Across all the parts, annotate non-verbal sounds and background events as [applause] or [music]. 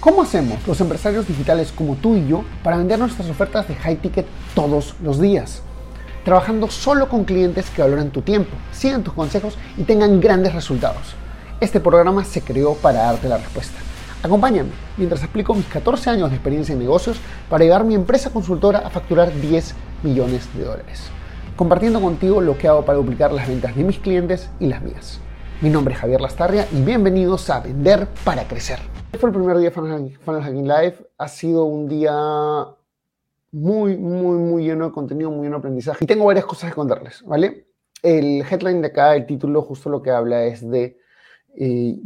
¿Cómo hacemos los empresarios digitales como tú y yo para vender nuestras ofertas de high ticket todos los días? Trabajando solo con clientes que valoran tu tiempo, sigan tus consejos y tengan grandes resultados. Este programa se creó para darte la respuesta. Acompáñame mientras explico mis 14 años de experiencia en negocios para llevar mi empresa consultora a facturar 10 millones de dólares, compartiendo contigo lo que hago para duplicar las ventas de mis clientes y las mías. Mi nombre es Javier Lastarria y bienvenidos a Vender para Crecer. Este fue el primer día de Funnel Hacking Live. Ha sido un día muy, muy, muy lleno de contenido, muy lleno de aprendizaje. Y tengo varias cosas que contarles, ¿vale? El headline de acá, el título, justo lo que habla es de... Eh,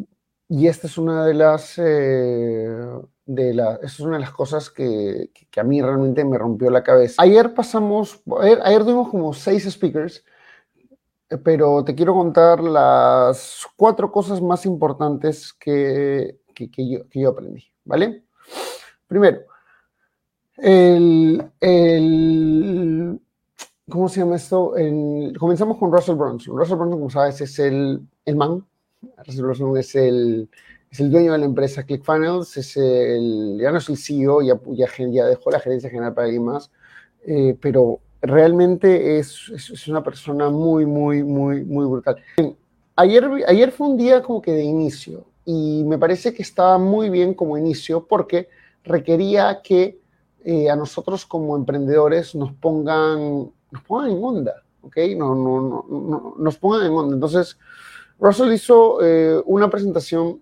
y esta es una de las... Eh, de la, esta es una de las cosas que, que, a mí realmente me rompió la cabeza. Ayer pasamos... Ayer, ayer tuvimos como seis speakers pero te quiero contar las cuatro cosas más importantes que que, yo, aprendí, ¿vale? Primero, el, el, ¿cómo se llama esto? Comenzamos con Russell Brunson. Russell Brunson, como sabes, es el, el man. Russell Brunson es el, es el dueño de la empresa ClickFunnels, es el, ya no es el CEO, ya, ya, ya dejó la gerencia general para alguien más, eh, pero realmente es, es, una persona muy, muy, muy, muy brutal. Ayer, ayer fue un día como que de inicio y me parece que estaba muy bien como inicio porque requería que eh, a nosotros como emprendedores nos pongan, nos pongan en onda, ¿ok? No, no, no, no nos pongan en onda. Entonces, Russell hizo eh, una presentación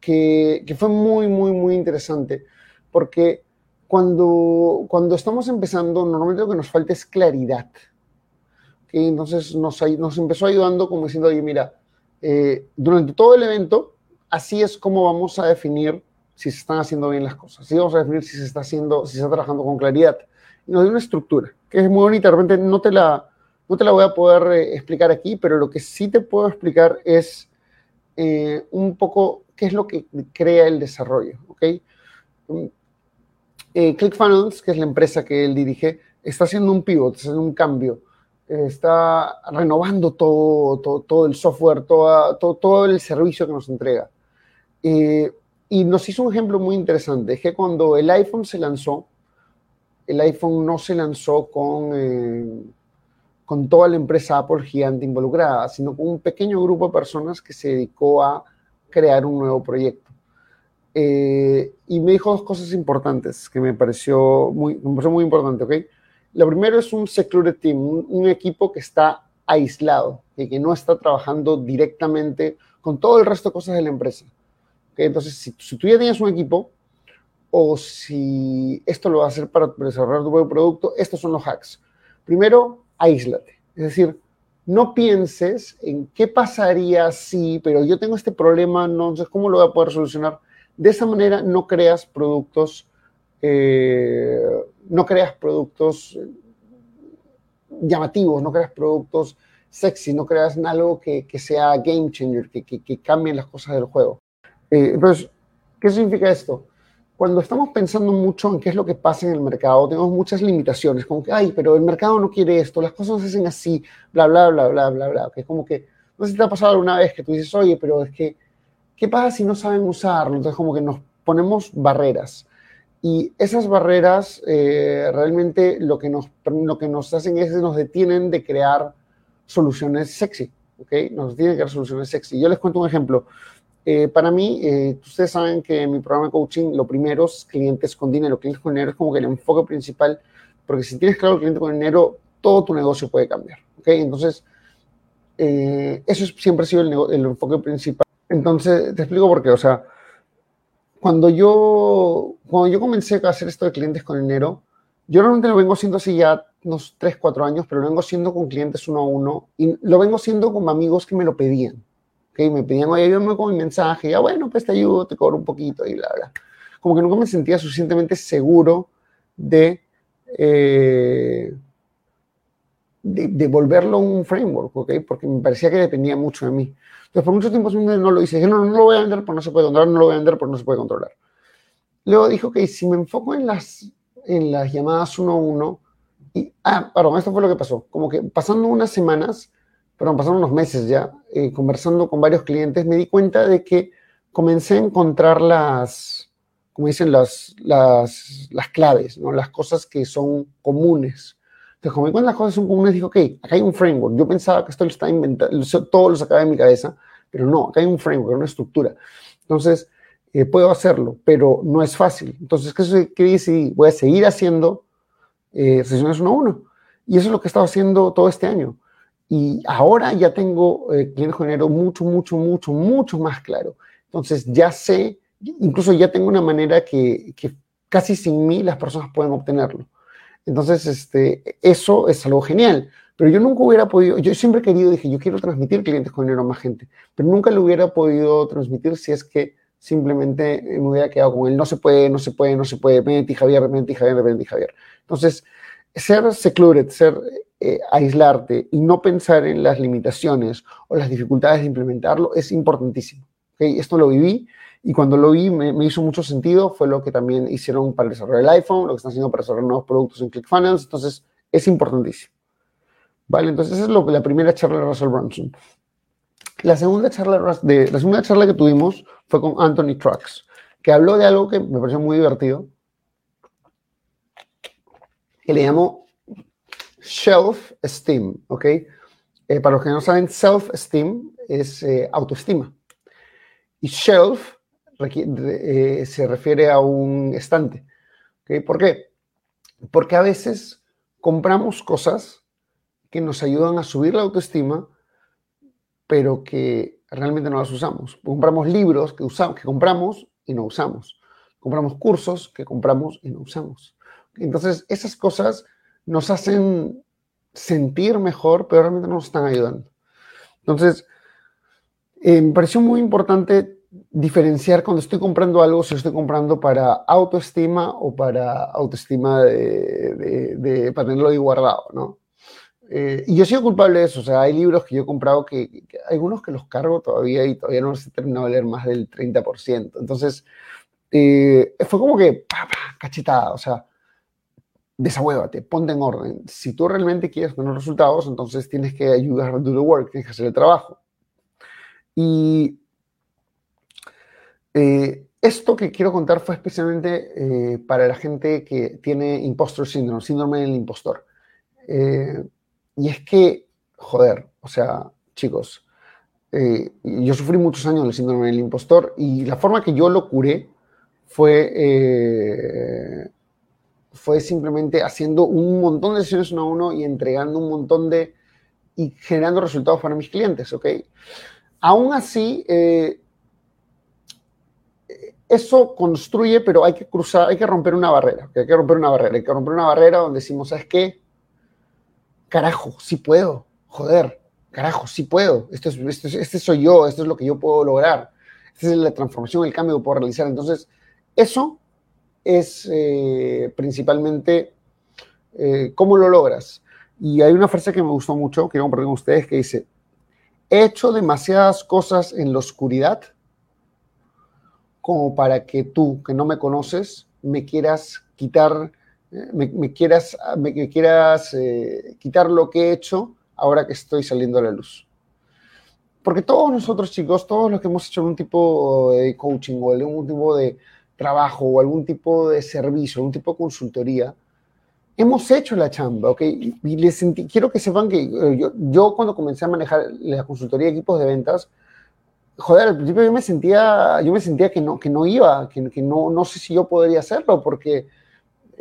que, que, fue muy, muy, muy interesante porque cuando, cuando estamos empezando, normalmente lo que nos falta es claridad. ¿okay? Entonces nos, nos empezó ayudando como diciendo, oye, mira, eh, durante todo el evento, así es como vamos a definir si se están haciendo bien las cosas. Así vamos a definir si se está haciendo, si se está trabajando con claridad. Y nos dio una estructura que es muy bonita. De repente no te la, no te la voy a poder eh, explicar aquí, pero lo que sí te puedo explicar es eh, un poco qué es lo que crea el desarrollo. ¿okay? Eh, ClickFunnels, que es la empresa que él dirige, está haciendo un pivot, está haciendo un cambio está renovando todo, todo, el software, todo, el servicio que nos entrega. Eh, y nos hizo un ejemplo muy interesante, es que cuando el iPhone se lanzó, el iPhone no se lanzó con, eh, con toda la empresa Apple gigante involucrada, sino con un pequeño grupo de personas que se dedicó a crear un nuevo proyecto. Eh, y me dijo dos cosas importantes que me pareció muy, me pareció muy importante, ¿ok? Lo primero es un security team, un, un equipo que está aislado, y que no está trabajando directamente con todo el resto de cosas de la empresa. Entonces, si, si, tú ya tienes un equipo o si esto lo va a hacer para desarrollar tu propio producto, estos son los hacks. Primero, aíslate. Es decir, no pienses en qué pasaría si, pero yo tengo este problema, no sé cómo lo voy a poder solucionar. De esa manera no creas productos, eh, no creas productos llamativos, no creas productos sexy, no creas algo que, que sea game changer, que, que, que cambien las cosas del juego. Eh, entonces, ¿qué significa esto? Cuando estamos pensando mucho en qué es lo que pasa en el mercado, tenemos muchas limitaciones, como que, ay, pero el mercado no quiere esto, las cosas se hacen así, bla, bla, bla, bla, bla, bla. Que es como que, no sé si te ha pasado alguna vez que tú dices, oye, pero es que, ¿qué pasa si no saben usarlo? Entonces, como que nos ponemos barreras. Y esas barreras eh, realmente lo que, nos, lo que nos hacen es nos detienen de crear soluciones sexy, ¿ok? Nos detienen de crear soluciones sexy. Yo les cuento un ejemplo. Eh, para mí, eh, ustedes saben que en mi programa de coaching, lo primero es clientes con dinero. Clientes con dinero es como que el enfoque principal, porque si tienes claro el cliente con dinero, todo tu negocio puede cambiar. ¿ok? Entonces, eso siempre ha sido el, enfoque principal. Entonces, te explico por qué. O sea, cuando yo, cuando yo comencé a hacer esto de clientes con dinero, yo realmente lo vengo haciendo así ya unos 3, 4 años, pero lo vengo haciendo con clientes uno a uno y lo vengo haciendo con amigos que me lo pedían. ¿okay? Me pedían, oye, ayúdame con mi mensaje, ya bueno, pues te ayudo, te cobro un poquito y bla, bla. Como que nunca me sentía suficientemente seguro de, eh, de, de, volverlo un framework, ¿ok? Porque me parecía que dependía mucho de mí. Entonces, por mucho tiempo no lo hice. Dije, no, no lo voy a vender porque no se puede controlar, no lo voy a vender porque no se puede controlar. Luego dijo, ok, si me enfoco en las, en las llamadas uno a uno, y, ah, perdón, esto fue lo que pasó. Como que pasando unas semanas, perdón, pasaron unos meses ya, eh, conversando con varios clientes, me di cuenta de que comencé a encontrar las, como dicen, las, las, las claves, ¿no? las cosas que son comunes. Entonces, como cuando las cosas son comunes, digo, ok, acá hay un framework. Yo pensaba que esto lo estaba inventando, todo lo sacaba de mi cabeza, pero no, acá hay un framework, una estructura. Entonces, eh, puedo hacerlo, pero no es fácil. Entonces, ¿qué, qué decidí? Voy a seguir haciendo eh, sesiones uno a uno. Y eso es lo que he estado haciendo todo este año. Y ahora ya tengo eh, cliente género mucho, mucho, mucho, mucho más claro. Entonces ya sé, incluso ya tengo una manera que, que casi sin mí las personas pueden obtenerlo. Entonces, este, eso es algo genial. Pero yo nunca hubiera podido, yo siempre he querido, dije, yo quiero transmitir clientes con dinero a más gente, pero nunca lo hubiera podido transmitir si es que simplemente me hubiera quedado con él. No se puede, no se puede, no se puede, Javier, Javier, Javier, Javier. Entonces, ser secluded, ser eh, aislarte y no pensar en las limitaciones o las dificultades de implementarlo es importantísimo. ¿okay? Esto lo viví y cuando lo vi me, hizo mucho sentido. Fue lo que también hicieron para desarrollar el iPhone, lo que están haciendo para desarrollar nuevos productos en ClickFunnels. Entonces, es importantísimo. ¿Vale? Entonces, esa es lo, la primera charla de Russell Brunson. La segunda charla, de, la segunda charla que tuvimos fue con Anthony Trucks, que habló de algo que me pareció muy divertido, que le llamó self-esteem, ¿ok? Eh, para los que no saben, self-esteem es eh, autoestima. Y eh, se refiere a un estante. ¿okay? ¿Por qué? Porque a veces compramos cosas que nos ayudan a subir la autoestima, pero que realmente no las usamos. Compramos libros que, usamos, que compramos y no usamos. Compramos cursos que compramos y no usamos. Entonces, esas cosas nos hacen sentir mejor, pero realmente no nos están ayudando. Entonces, eh, me pareció muy importante diferenciar cuando estoy comprando algo, si estoy comprando para autoestima o para autoestima de, para tenerlo ahí guardado, ¿no? Eh, y yo soy culpable de eso, o sea, hay libros que yo he comprado que, algunos que los cargo todavía y todavía no los he terminado de leer más del 30%. Entonces, eh, fue como que, pa, cachetada, o sea, desahuévate, ponte en orden. Si tú realmente quieres tener resultados, entonces tienes que ayudar do the work, tienes que hacer el trabajo. Y eh, esto que quiero contar fue especialmente eh, para la gente que tiene impostor syndrome, síndrome del impostor. Eh, y es que, joder, o sea, chicos, yo sufrí muchos años del síndrome del impostor y la forma que yo lo curé fue fue simplemente haciendo un montón de sesiones uno a uno y entregando un montón de y generando resultados para mis clientes, ¿ok? Aún así, eh, eso construye, pero hay que cruzar, hay que romper una barrera, hay que romper una barrera, hay que romper una barrera donde decimos, ¿sabes qué? Carajo, sí puedo, joder, carajo, sí puedo, esto es, este soy yo, esto es lo que yo puedo lograr, esta es la transformación, el cambio que puedo realizar. Entonces, eso es eh, principalmente eh, cómo lo logras. Y hay una frase que me gustó mucho, quiero compartir con ustedes, que dice, he hecho demasiadas cosas en la oscuridad como para que tú, que no me conoces, me quieras quitar, eh, me, quieras, me, quieras quitar lo que he hecho ahora que estoy saliendo a la luz. Porque todos nosotros, chicos, todos los que hemos hecho algún tipo de coaching o algún tipo de, trabajo o algún tipo de servicio, algún tipo de consultoría, hemos hecho la chamba, ¿ok? Y les quiero que sepan que eh, yo, yo, cuando comencé a manejar la consultoría de equipos de ventas, joder, al principio yo me sentía, yo me sentía que no, que no iba, que, que no, no sé si yo podría hacerlo, porque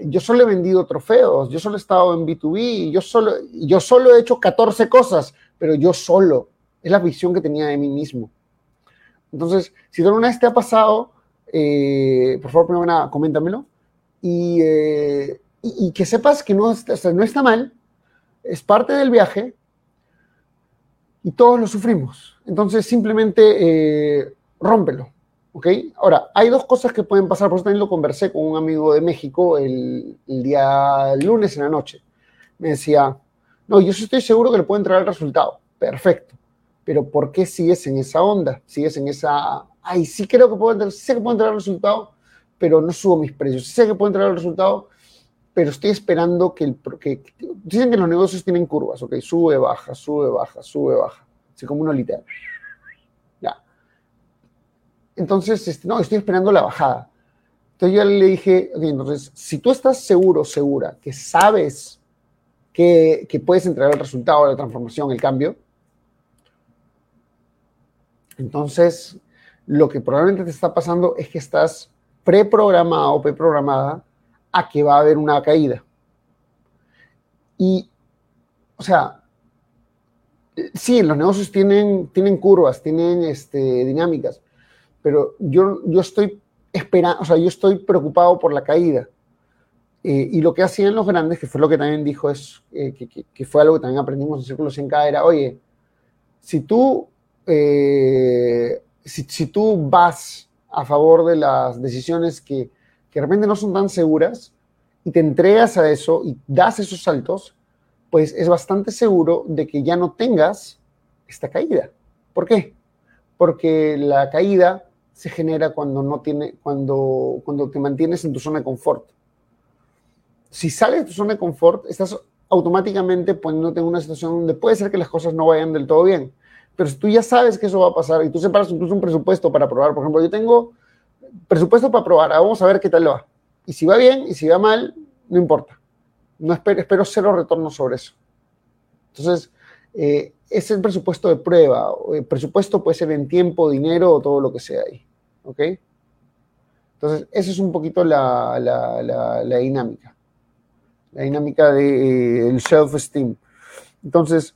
yo solo he vendido trofeos, yo solo he estado en B2B, yo solo, yo solo he hecho 14 cosas, pero yo solo. Es la visión que tenía de mí mismo. Entonces, si alguna vez te ha pasado eh, por favor, primero coméntamelo. Eh, y, y, que sepas que no, no está mal, es parte del viaje y todos lo sufrimos. Entonces, simplemente eh, rómpelo. ¿Ok? Ahora, hay dos cosas que pueden pasar, por eso también lo conversé con un amigo de México el, el día lunes en la noche. Me decía, no, yo estoy seguro que le puedo entregar el resultado. Perfecto. Pero ¿por qué sigues en esa onda? Sigues en esa ay, sí creo que puedo entrar, sé que puedo entrar al resultado, pero no subo mis precios. Sé que puedo entrar al resultado, pero estoy esperando que el... Que, dicen que los negocios tienen curvas, ok, sube, baja, sube, baja, sube, baja. Así como una literal. Ya. Entonces, este, no, estoy esperando la bajada. Entonces yo le dije, entonces, si tú estás seguro, segura, que sabes que, que puedes entregar el resultado, la transformación, el cambio, entonces lo que probablemente te está pasando es que estás preprogramado preprogramada a que va a haber una caída. Y, o sea, sí, los negocios tienen, tienen curvas, tienen este, dinámicas, pero yo, yo estoy esperando, o sea, yo estoy preocupado por la caída. Eh, y lo que hacían los grandes, que fue lo que también dijo, es eh, que, fue algo que también aprendimos en Círculo 100K, era, oye, si tú, eh, si, tú vas a favor de las decisiones que, que de repente no son tan seguras y te entregas a eso y das esos saltos, pues es bastante seguro de que ya no tengas esta caída. ¿Por qué? Porque la caída se genera cuando, no tiene, cuando, cuando te mantienes en tu zona de confort. Si sales de tu zona de confort, estás automáticamente poniéndote en una situación donde puede ser que las cosas no vayan del todo bien. Pero si tú ya sabes que eso va a pasar y tú separas incluso un presupuesto para probar, por ejemplo, yo tengo presupuesto para probar, vamos a ver qué tal va. Y si va bien y si va mal, no importa. No espero, espero cero retorno sobre eso. Entonces, eh, es el presupuesto de prueba. El presupuesto puede ser en tiempo, dinero o todo lo que sea ahí. ¿Ok? Entonces, esa es un poquito la, dinámica. La dinámica del eh, self-esteem. Entonces,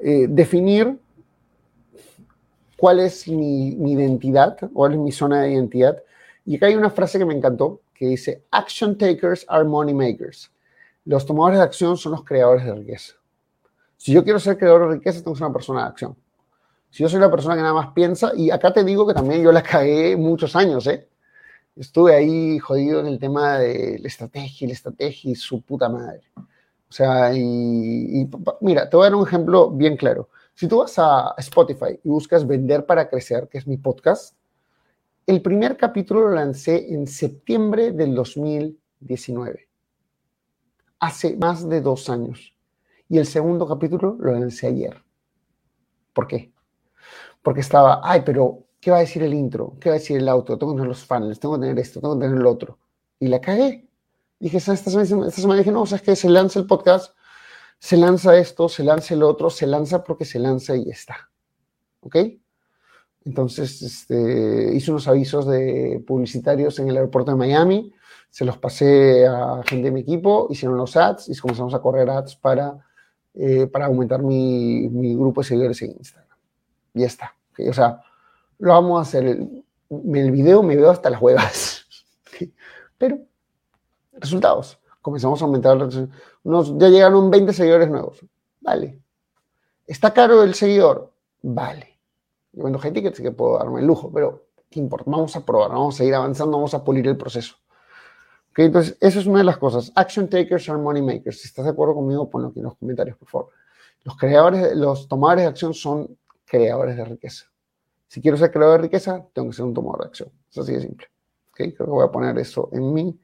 eh, definir cuál es mi, mi, identidad, cuál es mi zona de identidad. Y acá hay una frase que me encantó, que dice, Action takers are money makers. Los tomadores de acción son los creadores de riqueza. Si yo quiero ser creador de riqueza, tengo que ser una persona de acción. Si yo soy la persona que nada más piensa, y acá te digo que también yo la cagué muchos años, ¿eh? Estuve ahí jodido en el tema de la estrategia, la estrategia y su puta madre. O sea, y, mira, te voy a dar un ejemplo bien claro. Si tú vas a Spotify y buscas Vender para Crecer, que es mi podcast, el primer capítulo lo lancé en septiembre del 2019, hace más de dos años. Y el segundo capítulo lo lancé ayer. ¿Por qué? Porque estaba, ay, pero ¿qué va a decir el intro? ¿Qué va a decir el auto? Tengo que tener los funnels, tengo que tener esto, tengo que tener el otro. Y la cagué. Dije, esta semana, esta semana dije, no, o sea, es que se lanza el podcast, se lanza esto, se lanza el otro, se lanza porque se lanza y está. ¿Ok? Entonces, este, hice unos avisos de publicitarios en el aeropuerto de Miami, se los pasé a gente de mi equipo, hicieron los ads y comenzamos a correr ads para eh, para aumentar mi, mi, grupo de seguidores en Instagram. Y ya está. O sea, lo vamos a hacer. El, el video me veo hasta las huevas. [laughs] Pero, resultados. Comenzamos a aumentar. Unos, ya llegaron 20 seguidores nuevos. Vale. ¿Está caro el seguidor? Vale. Yo vendo gente que, que puedo darme el lujo, pero ¿qué importa? Vamos a probar, vamos a seguir avanzando, vamos a pulir el proceso entonces, esa es una de las cosas. Action takers are money makers. Si estás de acuerdo conmigo, ponlo aquí en los comentarios, por favor. Los creadores, los tomadores de acción son creadores de riqueza. Si quiero ser creador de riqueza, tengo que ser un tomador de acción. Es así de simple. Creo que voy a poner eso en mi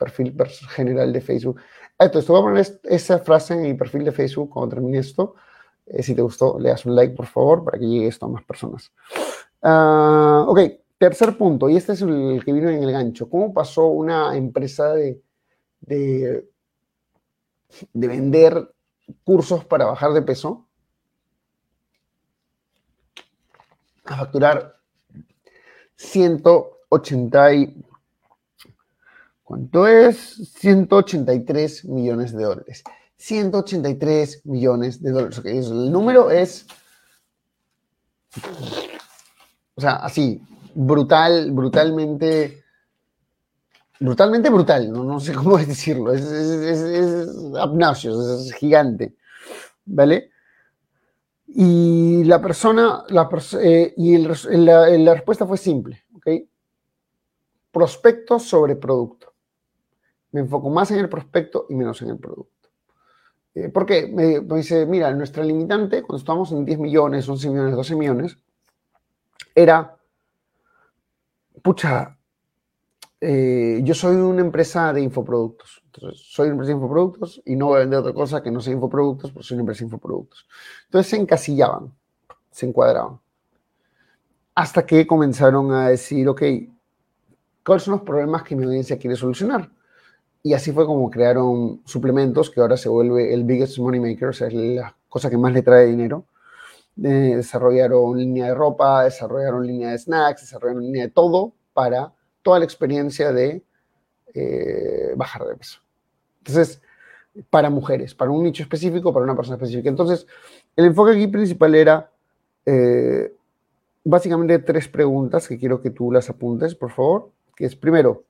perfil general de Facebook. Entonces, te voy a poner esa frase en mi perfil de Facebook cuando termine esto. Eh, si te gustó, le das un like, por favor, para que llegue esto a más personas. Uh, ok, Tercer punto, y este es el que vino en el gancho. ¿Cómo pasó una empresa de, de, vender cursos para bajar de peso a facturar 180 y, ¿cuánto es? 183 millones de dólares. 183 millones de dólares. el número es, o sea, así, brutal, brutalmente, brutalmente brutal, no, sé cómo [laughs] decirlo, es, es, es, gigante, ¿vale? Y la persona, la eh, y la, la, respuesta fue simple, ¿ok? Prospecto sobre producto. Me enfoco más en el prospecto y menos en el producto. Eh, ¿Por qué? Me, dice, mira, nuestra limitante, cuando estábamos en 10 millones, 11 millones, 12 millones, era pucha, eh, yo soy una empresa de infoproductos. Entonces, soy una empresa de infoproductos y no voy a vender otra cosa que no sea infoproductos, porque soy una empresa de infoproductos. Entonces se encasillaban, se encuadraban. Hasta que comenzaron a decir, ok, cuáles son los problemas que mi audiencia quiere solucionar. Y así fue como crearon suplementos, que ahora se vuelve el biggest money maker, o sea, es la cosa que más le trae dinero. Eh, desarrollaron línea de ropa, desarrollaron línea de snacks, desarrollaron línea de todo para toda la experiencia de eh, bajar de peso. Entonces, para mujeres, para un nicho específico, para una persona específica. Entonces, el enfoque aquí principal era eh, básicamente tres preguntas que quiero que tú las apuntes, por favor, que es primero,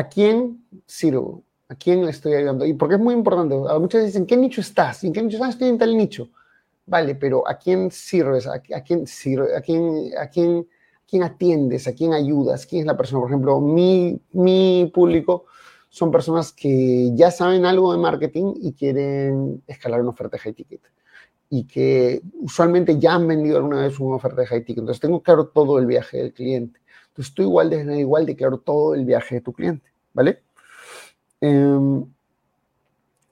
¿a quién sirvo? ¿A quién le estoy ayudando? Y porque es muy importante, muchas veces dicen, ¿qué nicho estás? ¿En qué nicho estás? Estoy en tal nicho. Vale, pero ¿a quién sirves? ¿A, quién sirve? ¿A quién, a quién, quién atiendes? ¿A quién ayudas? ¿Quién es la persona? Por ejemplo, mi, mi público son personas que ya saben algo de marketing y quieren escalar una oferta de high ticket. Y que usualmente ya han vendido alguna vez una oferta de high ticket. Entonces tengo claro todo el viaje del cliente. Entonces tú igual de igual de claro todo el viaje de tu cliente. ¿Vale? Em,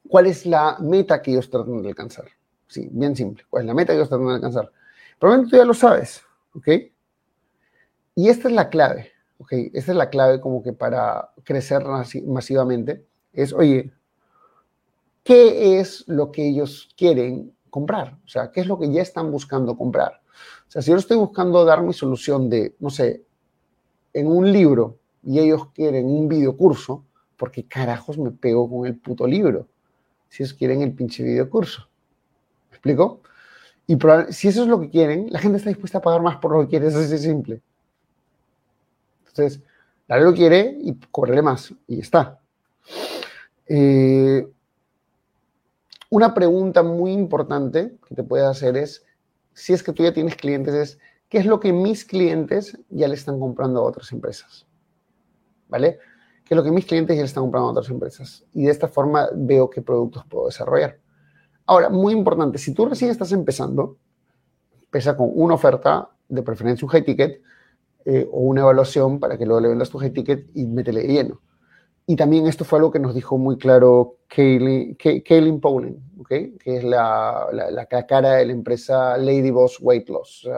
¿Cuál es la meta que ellos tratan de alcanzar? Sí, bien simple. ¿Cuál es la meta que ellos tratan de alcanzar? Probablemente tú ya lo sabes, ¿ok? Y esta es la clave ok, esa es la clave como que para crecer masivamente, es, oye, ¿qué es lo que ellos quieren comprar? O sea, ¿qué es lo que ya están buscando comprar? O sea, si yo estoy buscando dar mi solución de, no sé, en un libro y ellos quieren un videocurso, ¿por qué carajos me pego con el puto libro? Si ellos quieren el pinche videocurso. ¿Me explico? Y si eso es lo que quieren, la gente está dispuesta a pagar más por lo que quiere, es así de simple. Entonces, dale lo quiere y corre más y está. Eh, una pregunta muy importante que te puedes hacer es, si es que tú ya tienes clientes, es, ¿qué es lo que mis clientes ya le están comprando a otras empresas? ¿Vale? ¿Qué es lo que mis clientes ya le están comprando a otras empresas? Y de esta forma veo qué productos puedo desarrollar. Ahora, muy importante, si tú recién estás empezando, empieza con una oferta, de preferencia un high ticket, eh, o una evaluación para que luego le vendas tu high ticket y métele lleno. Y también esto fue algo que nos dijo muy claro Kaylin, Poland, ¿okay? que es la, la, cara de la empresa Lady Boss Weight Loss.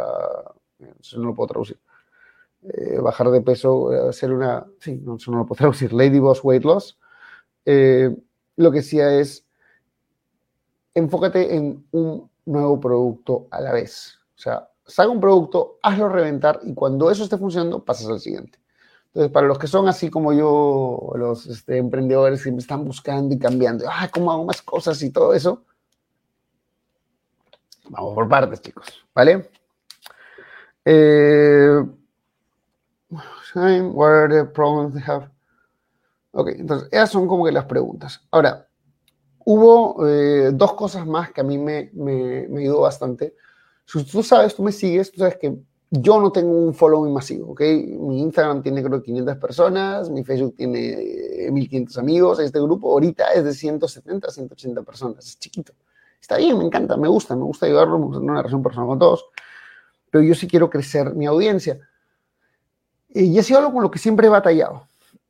Eso no lo puedo traducir. Eh, bajar de peso, eh, hacer una... Sí, no, eso no lo puedo [laughs] traducir. Lady Boss Weight Loss. lo que decía es, enfócate en un nuevo producto a la vez. O sea, saca un producto, hazlo reventar y cuando eso esté funcionando, pasas al siguiente. Entonces, para los que son así como yo, los este, emprendedores que me están buscando y cambiando, ah, ¿cómo hago más cosas y todo eso? Vamos por partes, chicos, ¿vale? Eh, what are the problems they have? Ok, entonces, esas son como que las preguntas. Ahora, hubo eh, dos cosas más que a mí me, me, me ayudó bastante. Si tú sabes, tú me sigues, tú sabes que yo no tengo un following masivo, ¿ok? Mi Instagram tiene creo 500 personas, mi Facebook tiene 1500 eh, amigos, este grupo ahorita es de 170, 180 personas, es chiquito. Está bien, me encanta, me gusta, me gusta ayudarlo, me gusta tener una relación personal con todos, pero yo sí quiero crecer mi audiencia. Y ha sido algo con lo que siempre he batallado.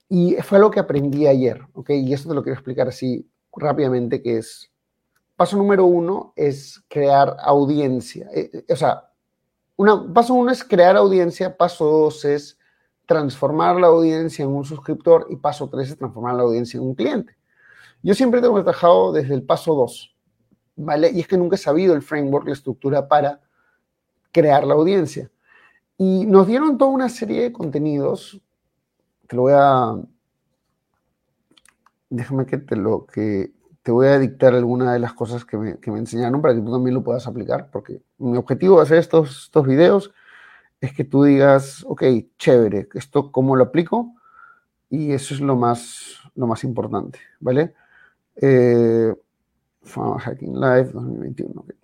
Y fue algo que aprendí ayer, ¿ok? Y esto te lo quiero explicar así rápidamente, que es, paso número uno es crear audiencia. Eh, eh, o sea, una, paso uno es crear audiencia, paso dos es transformar la audiencia en un suscriptor y paso tres es transformar la audiencia en un cliente. Yo siempre tengo trabajado desde el paso dos, ¿vale? Y es que nunca he sabido el framework, la estructura para crear la audiencia. Y nos dieron toda una serie de contenidos, te lo voy a... Déjame que te lo que te voy a dictar alguna de las cosas que me, enseñaron para que tú también lo puedas aplicar, porque mi objetivo de hacer estos, estos videos es que tú digas, ok, chévere, esto cómo lo aplico, y eso es lo más, lo más importante, ¿vale? Eh, Hacking Live 2021. Ah,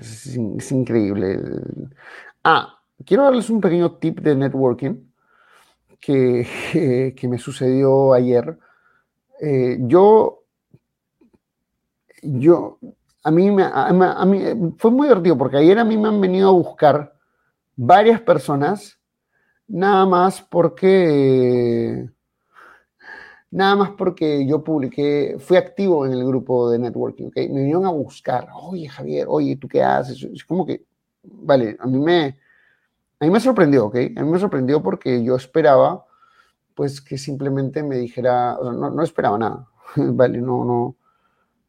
es, increíble. Ah, quiero darles un pequeño tip de networking que, [laughs] que, me sucedió ayer. Eh, yo, yo, a mí, me, a, mí fue muy divertido porque ayer a mí me han venido a buscar varias personas, nada más porque, nada más porque yo publiqué, fui activo en el grupo de networking, ¿ok? Me vinieron a buscar, oye Javier, oye, ¿tú qué haces? Es como que, vale, a mí me, a mí me sorprendió, ¿ok? A mí me sorprendió porque yo esperaba, pues, que simplemente me dijera, no, no esperaba nada, [laughs] vale, no, no,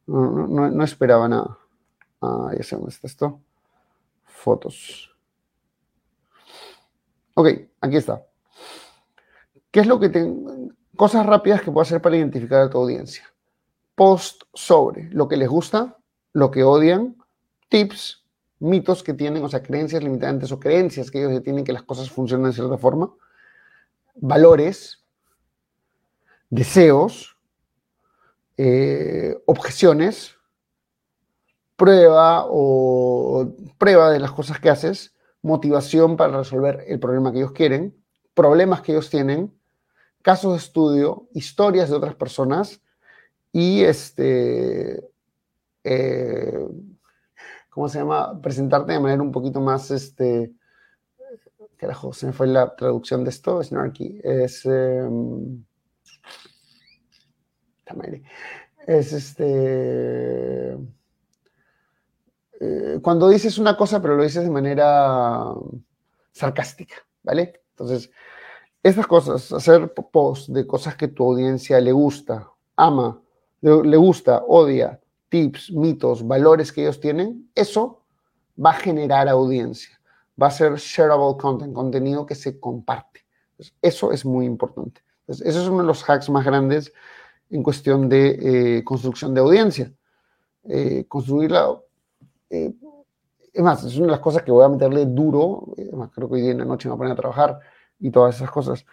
no, no, no esperaba nada. Ah, ya sé dónde está esto. Fotos. Ok, aquí está. ¿Qué es lo que tengo? Cosas rápidas que puedo hacer para identificar a tu audiencia. Post sobre lo que les gusta, lo que odian, tips, mitos que tienen, o sea, creencias limitantes o creencias que ellos tienen que las cosas funcionan de cierta forma, valores, deseos, eh, objeciones, prueba o prueba de las cosas que haces, motivación para resolver el problema que ellos quieren, problemas que ellos tienen, casos de estudio, historias de otras personas y este, eh, ¿cómo se llama? Presentarte de manera un poquito más, este, carajo, se me fue la traducción de esto, Snarky, es, em, es este, eh, cuando dices una cosa pero lo dices de manera sarcástica, ¿vale? Entonces, estas cosas, hacer posts de cosas que tu audiencia le gusta, ama, le, gusta, odia, tips, mitos, valores que ellos tienen, eso va a generar audiencia, va a ser shareable content, contenido que se comparte. eso es muy importante. Eso es uno de los hacks más grandes en cuestión de eh, construcción de audiencia. Eh, construirla, eh, es más, es una de las cosas que voy a meterle duro, además creo que hoy en la noche me voy a poner a trabajar, y todas esas cosas.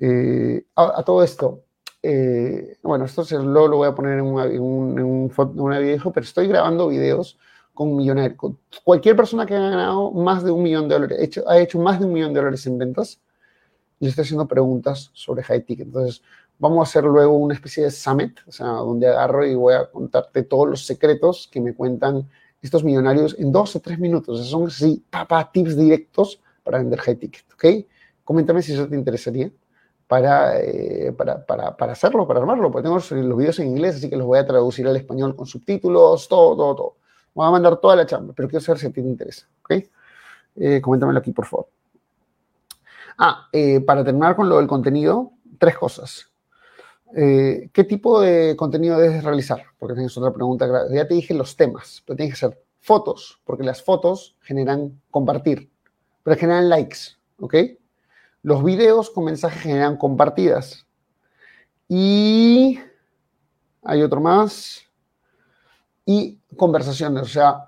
Eh, a, todo esto, eh, bueno, esto se, lo, lo voy a poner en, una, en, un, una video, pero estoy grabando videos con millonarios. Cualquier persona que ha ganado más de un millón de dólares, hecho, ha hecho más de un millón de dólares en ventas, yo estoy haciendo preguntas sobre high ticket. Entonces, vamos a hacer luego una especie de summit, o sea, donde agarro y voy a contarte todos los secretos que me cuentan estos millonarios en dos o tres minutos. son así, tips directos para vender high ticket, ¿ok? Coméntame si eso te interesaría para, eh, para, para, para, hacerlo, para armarlo, porque tengo los videos en inglés, así que los voy a traducir al español con subtítulos, todo, todo, todo. Voy a mandar toda la chamba, pero quiero saber si a ti te interesa, ¿ok? Eh, coméntamelo aquí, por favor. Ah, eh, para terminar con lo del contenido, tres cosas. Eh, ¿Qué tipo de contenido debes realizar? Porque tienes otra pregunta. Ya te dije los temas, pero tienes que ser fotos, porque las fotos generan compartir, pero generan likes, ¿ok? Los videos con mensajes generan compartidas. Y hay otro más. Y conversaciones, o sea,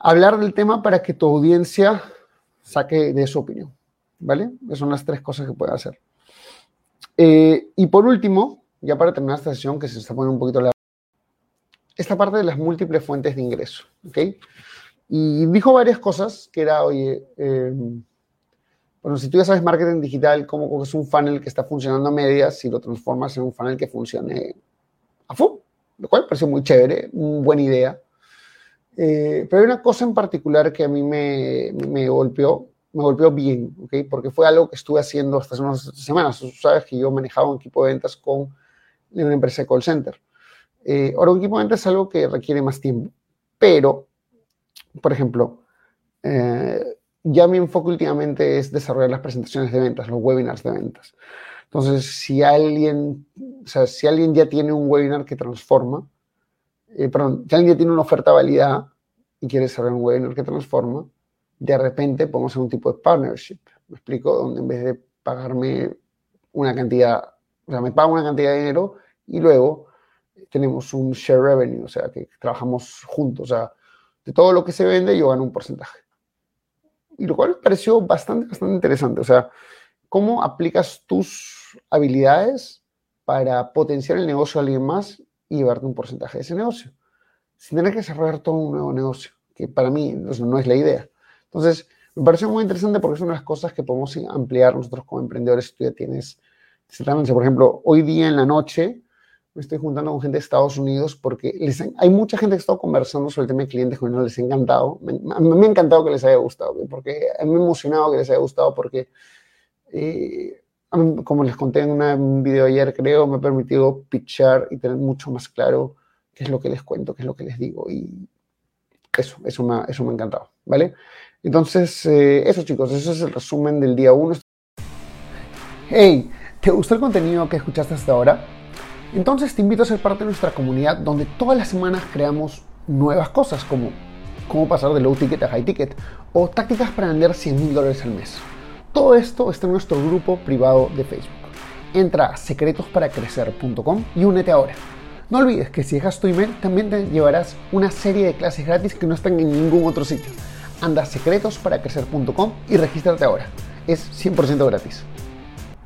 hablar del tema para que tu audiencia saque de su opinión. ¿Vale? Esas son las tres cosas que puedes hacer. Eh, y por último, ya para terminar esta sesión, que se está poniendo un poquito la... Esta parte de las múltiples fuentes de ingreso, ¿ok? Y dijo varias cosas, que era, oye, eh, bueno, si tú ya sabes marketing digital, cómo es un funnel que está funcionando a medias, si lo transformas en un funnel que funcione a full, lo cual parece muy chévere, una buena idea. Eh, pero hay una cosa en particular que a mí me, me, golpeó, me golpeó bien, ¿ok? Porque fue algo que estuve haciendo hasta hace unas semanas. Tú sabes que yo manejaba un equipo de ventas con una empresa de call center. Eh, ahora, un equipo de ventas es algo que requiere más tiempo, pero, por ejemplo, eh, ya mi enfoque últimamente es desarrollar las presentaciones de ventas, los webinars de ventas. Entonces, si alguien, o sea, si alguien ya tiene un webinar que transforma, eh, perdón, si alguien ya tiene una oferta validada y quiere desarrollar un webinar que transforma, de repente podemos hacer un tipo de partnership. ¿Me explico? Donde en vez de pagarme una cantidad, o sea, me pago una cantidad de dinero y luego tenemos un share revenue, o sea, que trabajamos juntos. O sea, de todo lo que se vende yo gano un porcentaje y lo cual me pareció bastante, bastante interesante. O sea, cómo aplicas tus habilidades para potenciar el negocio a alguien más y llevarte un porcentaje de ese negocio, sin tener que desarrollar todo un nuevo negocio, que para mí no es la idea. Entonces, me pareció muy interesante porque es una de las cosas que podemos ampliar nosotros como emprendedores. Si tú ya tienes, por ejemplo, hoy día en la noche me estoy juntando con gente de Estados Unidos porque hay mucha gente que ha estado conversando sobre el tema de clientes con les ha encantado. Me, me ha encantado que les haya gustado, porque me ha emocionado que les haya gustado porque, eh, como les conté en un video ayer, creo, me ha permitido pitchar y tener mucho más claro qué es lo que les cuento, qué es lo que les digo. Y eso, eso me, eso me ha encantado, ¿vale? Entonces, eh, eso chicos, eso es el resumen del día 1. Hey, ¿te gustó el contenido que escuchaste hasta ahora? Entonces te invito a ser parte de nuestra comunidad donde todas las semanas creamos nuevas cosas como cómo pasar de low ticket a high ticket o tácticas para vender 100 mil dólares al mes. Todo esto está en nuestro grupo privado de Facebook. Entra a secretosparacrecer.com y únete ahora. No olvides que si dejas tu email también te llevarás una serie de clases gratis que no están en ningún otro sitio. Anda a secretosparacrecer.com y regístrate ahora. Es 100% gratis.